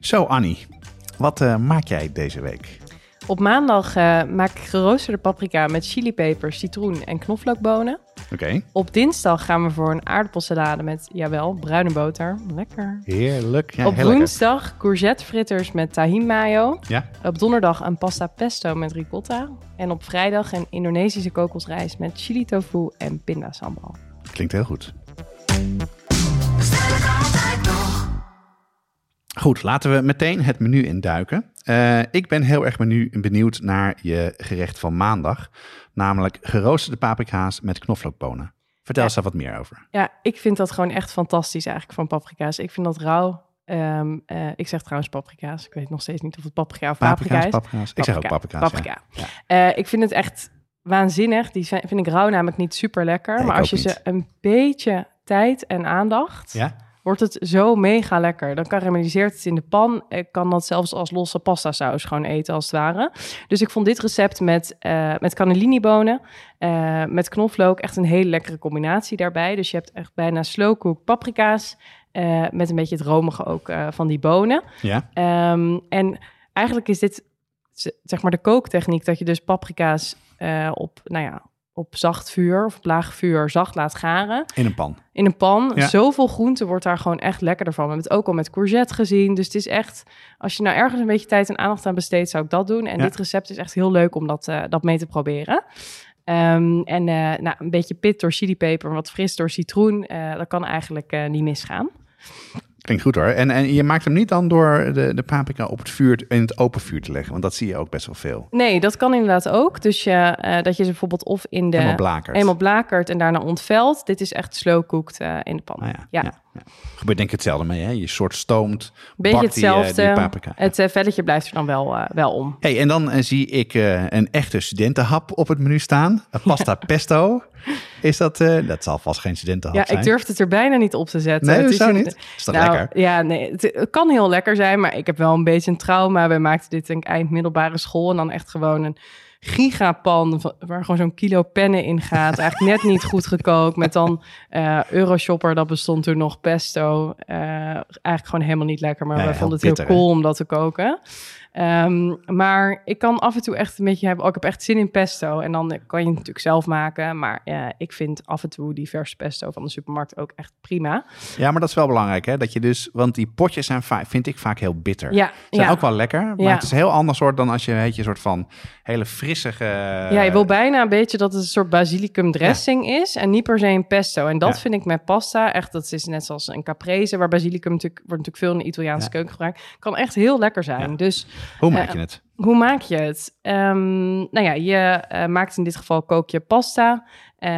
Zo, Annie, wat eh, maak jij deze week? Op maandag eh, maak ik geroosterde paprika met chilipeper, citroen en knoflookbonen. Oké, Op dinsdag gaan we voor een aardappelsalade met, jawel, bruine boter. Lekker. heerlijk. Ja, Op woensdag courgette fritters met tahin mayo. Ja, Op donderdag een pasta pesto met ricotta. En op vrijdag een Indonesische kokosrijst met chili tofu en pindasambal. klinkt heel goed. Goed, laten we meteen het menu induiken. Eh ik ben heel erg menu benieuwd naar je gerecht van maandag. Namelijk geroosterde paprika's met knoflookbonen. Vertel Ja. eens daar wat meer over. Ja, ik vind dat gewoon echt fantastisch eigenlijk van paprika's. Ik vind dat rauw. Ehm, eh, ik zeg trouwens paprika's. Ik weet nog steeds niet of het paprika of paprika is. paprika's. Ik zeg ook paprika's. Paprika. Ja. Eh, ik vind het echt waanzinnig. Die vind ik rauw namelijk niet super lekker. Nee, maar als je ze een beetje tijd en aandacht, Ja? Wordt het zo mega lekker. Dan karamelliseert het in de pan. Ik kan dat zelfs als losse pasta saus gewoon eten als het ware. Dus ik vond dit recept met, eh met cannellini-bonen, eh, met knoflook echt een hele lekkere combinatie daarbij. Dus je hebt echt bijna slow-cooked paprika's eh, met een beetje het romige ook van die bonen. Ja? Ehm, en eigenlijk is dit zeg maar de kooktechniek dat je dus paprika's op, nou ja, op zacht vuur of op laag vuur zacht laat garen In een pan. in een pan. Ja. Zoveel groente wordt daar gewoon echt lekkerder van. We hebben het ook al met courgette gezien. Dus het is echt, als je nou ergens een beetje tijd en aandacht aan besteedt, zou ik dat doen. En Ja. dit recept is echt heel leuk om dat, eh, dat mee te proberen. Ehm, en eh, nou, een beetje pit door chilipeper, wat fris door citroen. eh, dat kan eigenlijk niet misgaan. Klinkt goed hoor. En, en je maakt hem niet dan door de, de paprika op het vuur, in het open vuur te leggen. Want dat zie je ook best wel veel. Nee, dat kan inderdaad ook. Dus je, eh, dat je ze bijvoorbeeld of in de... Helemaal blakert en daarna ontvelt. Dit is echt slow cooked eh, in de pan. Nou ja, ja. ja. ja. Gebeurt denk ik hetzelfde mee. Hè? Je soort stoomt, Beetje bakt die, eh, hetzelfde. die paprika. Het velletje blijft er dan wel, wel om. Hey, en dan zie ik een echte studentenhap op het menu staan. Een pasta pesto. Is dat, eh, dat zal vast geen studentenhap Ja, zijn. ik durfde het er bijna niet op te zetten. Nee, het hoezo een- niet? Is dat nou, lekker? Ja, nee, het, het kan heel lekker zijn, maar ik heb wel een beetje een trauma. We maakten dit denk ik eind middelbare school en dan echt gewoon een gigapan waar gewoon zo'n kilo pennen in gaat. Eigenlijk net niet goed gekookt met dan eh Euroshopper, dat bestond toen nog pesto. Eh, eigenlijk gewoon helemaal niet lekker, maar Ja, we vonden het heel cool om dat te koken. Ehm, maar ik kan af en toe echt een beetje hebben, ook ik heb echt zin in pesto. En dan kan je het natuurlijk zelf maken. Maar eh, ik vind af en toe die verse pesto van de supermarkt ook echt prima. Ja, maar dat is wel belangrijk. Hè? Dat je dus, want die potjes zijn vaak, vind ik vaak heel bitter. Ja, Zijn ja. ook wel lekker, maar Ja. het is een heel ander soort dan als je een soort van hele frissige... ja, je wil bijna een beetje dat het een soort basilicum dressing is en niet per se een pesto. En dat vind ik met pasta echt, dat is net zoals een caprese, waar basilicum natuurlijk, wordt natuurlijk veel in de Italiaanse keuken gebruikt. Kan echt heel lekker zijn. Ja. Dus Hoe maak eh, je het? Hoe maak je het? Ehm, nou ja, je eh, maakt in dit geval kook je pasta. Eh,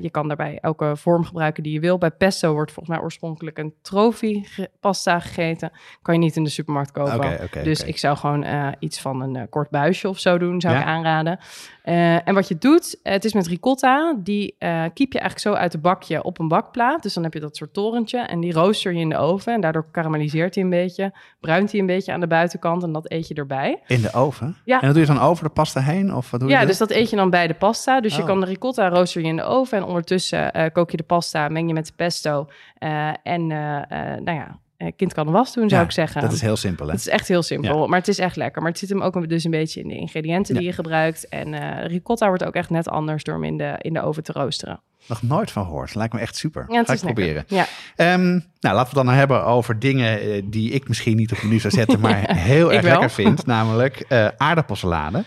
je kan daarbij elke vorm gebruiken die je wil. Bij pesto wordt volgens mij oorspronkelijk een trofi ge- pasta gegeten. Kan je niet in de supermarkt kopen. Dus ik zou gewoon eh, iets van een eh, kort buisje of zo doen, zou Ja. ik aanraden. En wat je doet, het is met ricotta. Die kiep je eigenlijk zo uit het bakje op een bakplaat. Dus dan heb je dat soort torentje. En die rooster je in de oven. En daardoor karamelliseert hij een beetje. Bruint hij een beetje aan de buitenkant. En dat eet je erbij. In de oven? Ja. En dat doe je dan over de pasta heen? Of wat doe je Ja, dus dat eet je dan bij de pasta. Dus je Oh. kan de ricotta rooster je in de oven en ondertussen eh, kook je de pasta, meng je met de pesto eh, en eh, nou ja, eh, kind kan de was doen, zou Ja, ik zeggen. Dat is heel simpel, hè? Het is echt heel simpel, Ja. maar het is echt lekker. Maar het zit hem ook dus een beetje in de ingrediënten die je gebruikt. En eh, ricotta wordt ook echt net anders door hem in de, in de oven te roosteren. Nog nooit van gehoord. Lijkt me echt super. Ja, het Ga ik proberen. Ja. Ehm, nou, laten we het dan hebben over dingen die ik misschien niet op het menu zou zetten, maar heel erg lekker vind. Namelijk eh aardappelsalade.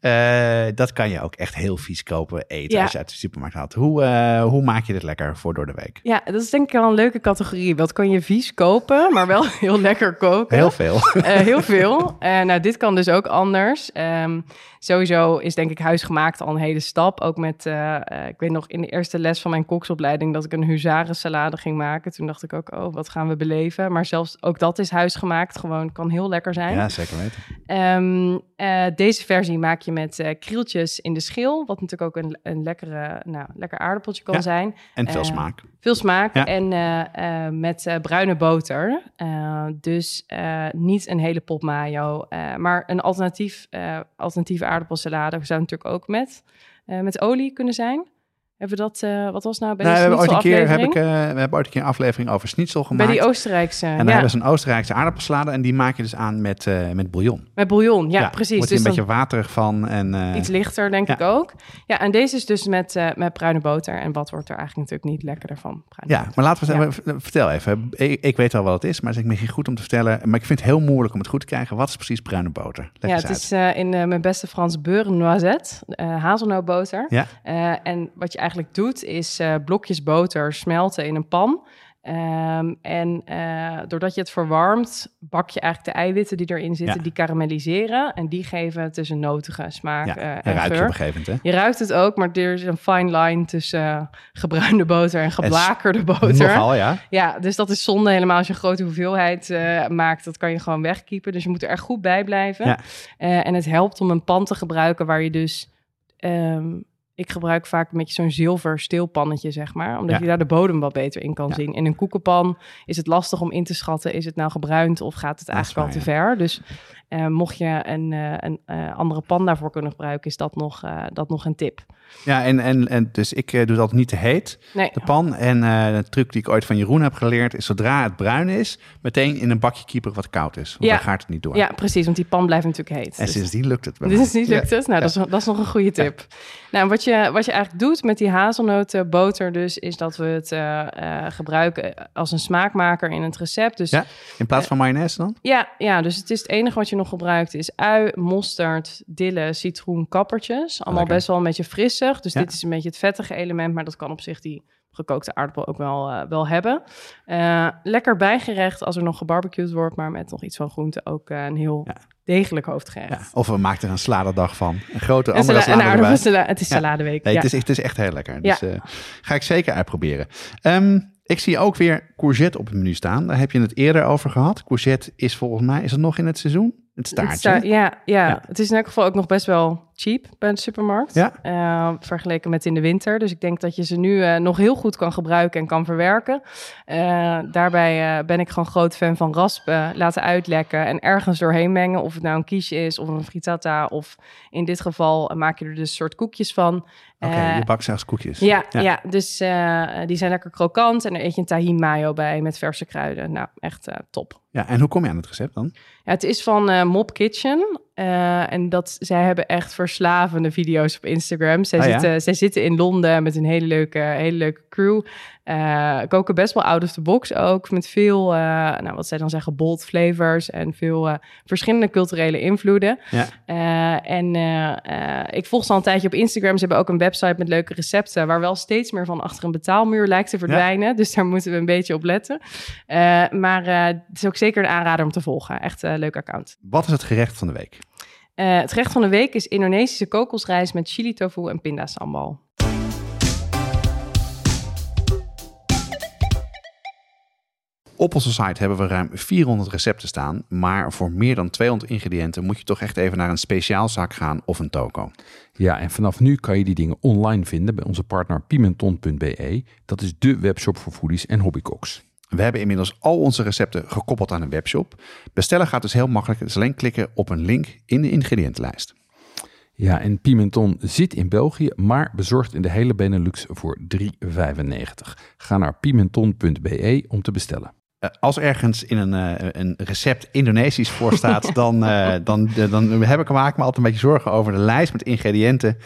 Eh, dat kan je ook echt heel vies kopen, eten Ja. als je uit de supermarkt haalt. Hoe, eh, hoe maak je dit lekker voor door de week? ja, dat is denk ik wel een leuke categorie. Wat kan je vies kopen, maar wel heel lekker koken. Heel veel. Eh, heel veel. Nou, dit kan dus ook anders. Ehm, sowieso is denk ik huisgemaakt al een hele stap. Ook met, eh, eh, ik weet nog in de eerste les van mijn koksopleiding dat ik een huzarensalade ging maken. Toen dacht ik ook, oh, wat gaan we beleven? Maar zelfs ook dat is huisgemaakt. Gewoon kan heel lekker zijn. ja, zeker weten. Ehm, eh, deze versie maak je met eh, krieltjes in de schil. Wat natuurlijk ook een, een lekkere, nou, lekker aardappeltje kan Ja. zijn. En veel smaak. Veel smaak Ja. en eh, eh, met eh, bruine boter. Dus niet een hele pot mayo, maar een alternatief, alternatieve aardappelsalade zou natuurlijk ook met, met olie kunnen zijn. Hebben we dat, eh, wat was nou bij Nou, we de hebben ooit een keer, heb ik, eh, we hebben ooit een keer een aflevering over schnitzel Bij gemaakt. die Oostenrijkse, en dan ja, hebben ze een Oostenrijkse aardappelsalade en die maak je dus aan met, eh, met bouillon. met bouillon. Ja, Wordt precies. hij Dus een beetje waterig van. En, iets lichter, denk ja. ik ook. Ja, en deze is dus met, met bruine boter. En wat wordt er eigenlijk natuurlijk niet lekkerder van? Bruine ja, boter. maar laten we even- vertel even. Ik, ik weet wel wat het is, maar het is misschien goed om te vertellen. Maar ik vind het heel moeilijk om het goed te krijgen. Wat is precies bruine boter? Leg Ja, het uit. is in mijn beste Frans beurre noisette, hazelnootboter. Ja. En wat je eigenlijk doet, is eh, blokjes boter smelten in een pan. Ehm, en eh, doordat je het verwarmt, bak je eigenlijk de eiwitten die erin zitten, Ja. die karamelliseren. En die geven het dus een notige smaak Ja, eh, en ruik je geur. op een gegeven moment. Hè? Je ruikt het ook, maar er is een fine line tussen eh, gebruinde boter en geblakerde boter. Nogal, ja. Ja, dus dat is zonde helemaal als je een grote hoeveelheid maakt. Dat kan je gewoon wegkiepen. Dus je moet er echt goed bij blijven. Ja. En het helpt om een pan te gebruiken waar je dus... ehm, ik gebruik vaak een beetje zo'n zilver steelpannetje, zeg maar. Omdat Ja. je daar de bodem wat beter in kan Ja. zien. In een koekenpan is het lastig om in te schatten... is het nou gebruind of gaat het eigenlijk al te ver. Dus eh, mocht je een, eh, een eh, andere pan daarvoor kunnen gebruiken... is dat nog, dat nog een tip. Ja, en, en, en dus ik eh, doe dat niet te heet, Nee, de pan. En eh de truc die ik ooit van Jeroen heb geleerd, is zodra het bruin is, meteen in een bakje kieper wat koud is. Want Ja. dan gaat het niet door. ja, precies, want die pan blijft natuurlijk heet. En Dus- sindsdien lukt het wel. Is niet lukt het? Nou, dat, is, dat is nog een goede tip. Nou, wat je, wat je eigenlijk doet met die hazelnotenboter dus... is dat we het eh, gebruiken als een smaakmaker in het recept. Dus Ja? In plaats van mayonaise dan? ja, ja, dus het is het enige wat je nog gebruikt is ui, mosterd, dille, citroen, kappertjes. Allemaal Lekker. best wel een beetje Dus Ja. dit is een beetje het vettige element, maar dat kan op zich die gekookte aardappel ook wel, eh, wel hebben. Eh, lekker bijgerecht als er nog gebarbecued wordt, maar met nog iets van groente ook eh, een heel Ja. degelijk hoofdgerecht. Ja. Of we maken er een saladedag van. Een grote Een, andere sala- een salade aardappelsala- het is Ja. saladeweek. Nee, het, is, het is echt heel lekker. Dus ga ik zeker uitproberen. Ehm, ik zie ook weer courgette op het menu staan. Daar heb je het eerder over gehad. Courgette is volgens mij, is het nog in het seizoen? Het Het staartje. sta- ja, ja. Ja. het is in elk geval ook nog best wel cheap bij de supermarkt. Ja. Eh, vergeleken met in de winter. Dus ik denk dat je ze nu eh, nog heel goed kan gebruiken en kan verwerken. Eh, daarbij ben ik gewoon groot fan van raspen, laten uitlekken en ergens doorheen mengen. Of het nou een quiche is of een frittata. Of in dit geval maak je er dus soort koekjes van. Oké, je bakt zelfs koekjes. ja, Ja. ja. dus die zijn lekker krokant. En er eet je een tahin mayo bij met verse kruiden. Nou, echt top. Ja, en hoe kom je aan het recept dan? Ja, het is van Mop Kitchen. Eh, en dat, zij hebben echt verslavende video's op Instagram. Zij, ja? zitten, zij zitten in Londen met een hele leuke, hele leuke crew. Eh, koken best wel out of the box ook. Met veel, eh, nou, wat zij dan zeggen, bold flavors. En veel verschillende culturele invloeden. Ja. En ik volg ze al een tijdje op Instagram. Ze hebben ook een website met leuke recepten. Waar wel steeds meer van achter een betaalmuur lijkt te verdwijnen. Dus daar moeten we een beetje op letten. Maar het is ook zeker een aanrader om te volgen. Echt een leuk account. Wat is het gerecht van de week? Eh, het gerecht van de week is Indonesische kokosrijst met chili tofu en pindasambal. Op onze site hebben we ruim 400 recepten staan. Maar voor meer dan 200 ingrediënten moet je toch echt even naar een speciaalzaak gaan of een toko. Ja, en vanaf nu kan je die dingen online vinden bij onze partner pimenton.be. Dat is de webshop voor foodies en hobbycooks. We hebben inmiddels al onze recepten gekoppeld aan een webshop. Bestellen gaat dus heel makkelijk. Het is alleen klikken op een link in de ingrediëntenlijst. Ja, en Pimenton zit in België, maar bezorgt in de hele Benelux voor 3,95. Ga naar pimenton.be om te bestellen. Eh, als ergens in een, eh, een recept Indonesisch voor staat, dan, eh, dan, dan heb ik, maak ik me altijd een beetje zorgen over de lijst met ingrediënten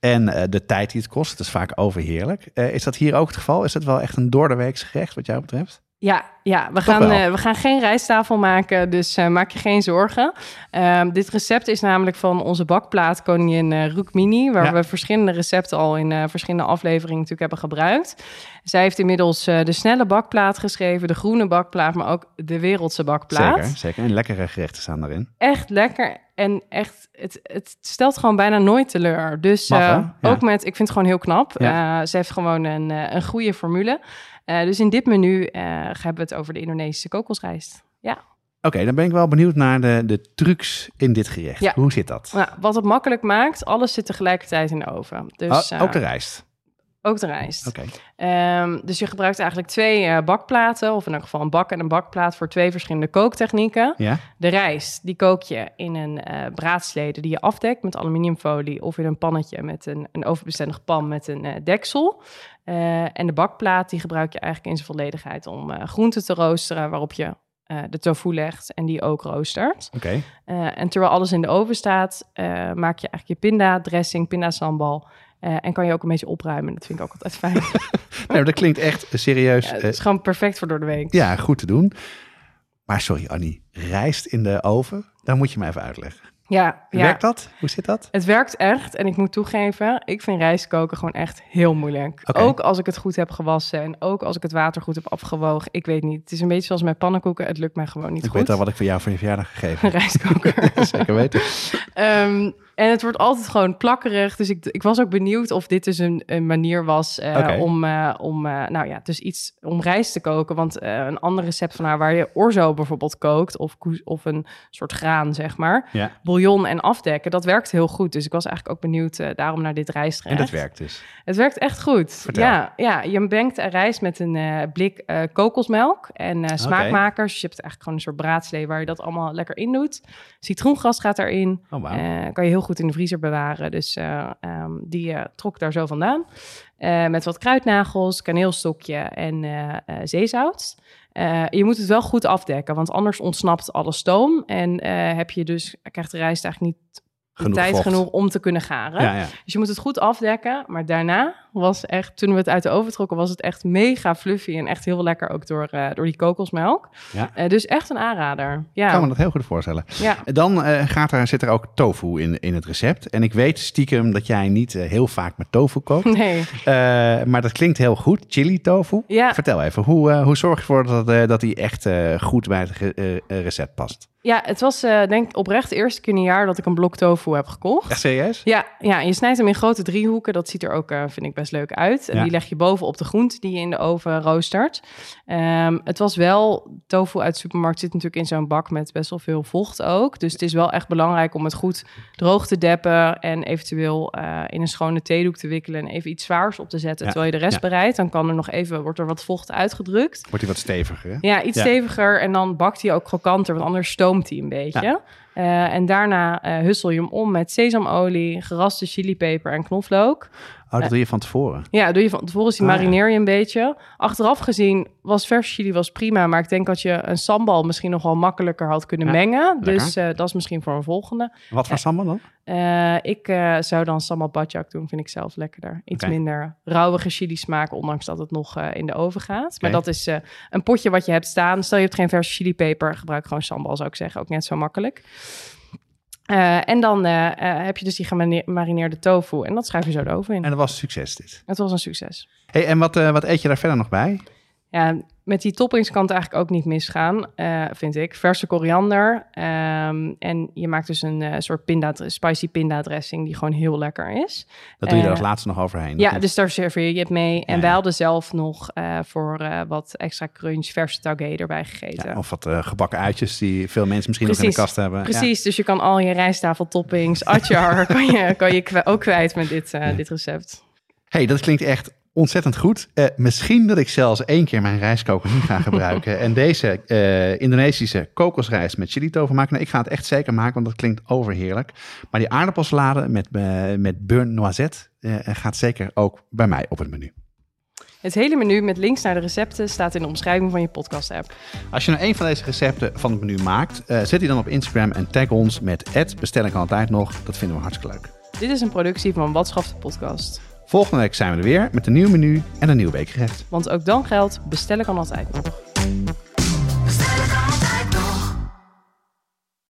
en de tijd die het kost. Het is vaak overheerlijk. Is dat hier ook het geval? Is het wel echt een doordeweeks gerecht wat jou betreft? Ja, ja we, Toch gaan, eh, we gaan geen rijsttafel maken, dus eh, maak je geen zorgen. Ehm, dit recept is namelijk van onze bakplaat koningin eh Rukmini, waar Ja. we verschillende recepten al in verschillende afleveringen natuurlijk hebben gebruikt. Zij heeft inmiddels de snelle bakplaat geschreven, de groene bakplaat, maar ook de wereldse bakplaat. Zeker, zeker. En lekkere gerechten staan daarin. Echt lekker en echt, het, het stelt gewoon bijna nooit teleur. Dus Mag, hè? Ja. ook met, ik vind het gewoon heel knap. Ja. Ze heeft gewoon een, een goede formule. Eh, dus in dit menu eh, hebben we het over de Indonesische kokosrijst. Ja. Oké, dan ben ik wel benieuwd naar de, de trucs in dit gerecht. Ja. Hoe zit dat? Nou, wat het makkelijk maakt, alles zit tegelijkertijd in de oven. Dus, Oh, eh, ook de rijst. Ook de rijst. Oké. Ehm, dus je gebruikt eigenlijk twee bakplaten, of in elk geval een bak en een bakplaat voor twee verschillende kooktechnieken. Ja? De rijst, die kook je in een eh braadslede die je afdekt met aluminiumfolie of in een pannetje met een, een overbestendig pan met een deksel. Eh, en de bakplaat, die gebruik je eigenlijk in zijn volledigheid om eh, groenten te roosteren, waarop je eh, de tofu legt en die ook roostert. Oké. En terwijl alles in de oven staat, maak je eigenlijk je pinda dressing, pinda sambal. en kan je ook een beetje opruimen. Dat vind ik ook altijd fijn. Maar dat klinkt echt serieus. Ja, het is gewoon perfect voor door de week. ja, goed te doen. Maar sorry, Annie. Rijst in de oven? Dan moet je me even uitleggen. Ja, ja. Werkt dat? Hoe zit dat? Het werkt echt. En ik moet toegeven, ik vind rijst koken gewoon echt heel moeilijk. Ook als ik het goed heb gewassen en ook als ik het water goed heb afgewogen. Ik weet niet. Het is een beetje zoals met pannenkoeken. Het lukt mij gewoon niet Ik goed. weet al wat ik voor jou voor je verjaardag gegeven heb. rijstkoker. Zeker weten. Ehm, en het wordt altijd gewoon plakkerig. Dus ik, ik was ook benieuwd of dit dus een, een manier was eh, om, eh, om eh, nou ja, dus iets om rijst te koken. Want een ander recept van haar waar je orzo bijvoorbeeld kookt of, of een soort graan, zeg maar. Ja. Bouillon en afdekken, dat werkt heel goed. Dus ik was eigenlijk ook benieuwd eh, daarom naar dit En rijstgerecht. dat werkt dus. Het werkt echt goed. Vertel. Ja, ja, je mengt rijst met een eh, blik eh, kokosmelk en smaakmakers. Dus je hebt eigenlijk gewoon een soort braadslee waar je dat allemaal lekker in doet. Citroengras gaat erin. Oh, kan je heel goed in de vriezer bewaren. Dus eh, ehm, die trok daar zo vandaan. Eh, met wat kruidnagels, kaneelstokje en eh, eh, zeezout. Je moet het wel goed afdekken, want anders ontsnapt alle stoom. En heb je dus, krijgt de rijst eigenlijk niet Genoeg tijd vocht. genoeg om te kunnen garen. Ja, ja. Dus je moet het goed afdekken. Maar daarna was echt, toen we het uit de oven trokken, was het echt mega fluffy en echt heel lekker ook door, eh, door die kokosmelk. Ja. Eh, dus echt een aanrader. Ja, Ik kan me dat heel goed voorstellen. ja. Dan eh, gaat er, zit er ook tofu in, in het recept. En ik weet stiekem dat jij niet heel vaak met tofu kookt. nee. Maar dat klinkt heel goed. Chili tofu. Ja. Vertel even, hoe, hoe zorg je ervoor dat, dat die echt goed bij het recept past? Ja, het was eh, denk ik oprecht de eerste keer in een jaar dat ik een blok tofu heb gekocht. Echt serieus? Ja, ja, en je snijdt hem in grote driehoeken. Dat ziet er ook, eh, vind ik, best leuk uit. En Ja. die leg je boven op de groente die je in de oven roostert. Ehm, het was wel, tofu uit de supermarkt zit natuurlijk in zo'n bak met best wel veel vocht ook. Dus het is wel echt belangrijk om het goed droog te deppen. En eventueel eh, in een schone theedoek te wikkelen en even iets zwaars op te zetten. Ja. Terwijl je de rest Ja. bereidt. Dan kan er nog even, wordt er wat vocht uitgedrukt. Wordt hij wat steviger, hè? Ja, iets steviger en dan bakt hij ook krokanter, want anders stoomt hij een beetje. Eh, en daarna eh, hussel je hem om met sesamolie, geraste chilipeper en knoflook. Oh, dat doe je van tevoren. Ja, doe je van tevoren, dus die Ah, marineer je een beetje. Achteraf gezien was vers chili was prima, maar ik denk dat je een sambal misschien nog wel makkelijker had kunnen Ja, mengen. lekker. Dus eh, dat is misschien voor een volgende. Wat voor sambal dan? Eh, ik eh, zou dan sambal badjak doen, vind ik zelf lekkerder. Iets minder rauwige chili smaak, ondanks dat het nog eh, in de oven gaat. Maar dat is eh, een potje wat je hebt staan. Stel je hebt geen verse chilipeper, gebruik gewoon sambal, zou ik zeggen. Ook net zo makkelijk. Eh, en dan eh, eh, heb je dus die gemarineerde tofu en dat schuif je zo de oven in. En dat was succes dit. Het was een succes. Hey, en wat, wat eet je daar verder nog bij? Ja, met die toppings kan het eigenlijk ook niet misgaan, eh, vind ik. Verse koriander. ehm, en je maakt dus een eh, soort pinda, spicy pinda dressing die gewoon heel lekker is. Dat doe je er Eh, als laatste nog overheen. Ja, dus daar serveer je het mee. En Ja, wij ja. hadden zelf nog eh, voor eh, wat extra crunch verse taugé erbij gegeten. Ja, of wat eh, gebakken uitjes die veel mensen misschien nog in de kast hebben. Ja. Precies, dus je kan al je rijsttafeltoppings, atjar, kan je, kan je ook kwijt met dit, eh, dit recept. hey, dat klinkt echt ontzettend goed. Eh, misschien dat ik zelfs één keer mijn rijstkoker niet ga gebruiken. en deze eh, Indonesische kokosrijst met chili tofu maken. Nou, ik ga het echt zeker maken, want dat klinkt overheerlijk. Maar die aardappelsalade met, eh, met burnt noisette gaat zeker ook bij mij op het menu. Het hele menu met links naar de recepten staat in de omschrijving van je podcast-app. Als je nou een van deze recepten van het menu maakt, zet die dan op Instagram en tag ons met bestel ik altijd nog. Dat vinden we hartstikke leuk. Dit is een productie van Watschaf de podcast. Volgende week zijn we er weer met een nieuw menu en een nieuw weekgerecht. Want ook dan geldt, bestellen kan altijd nog.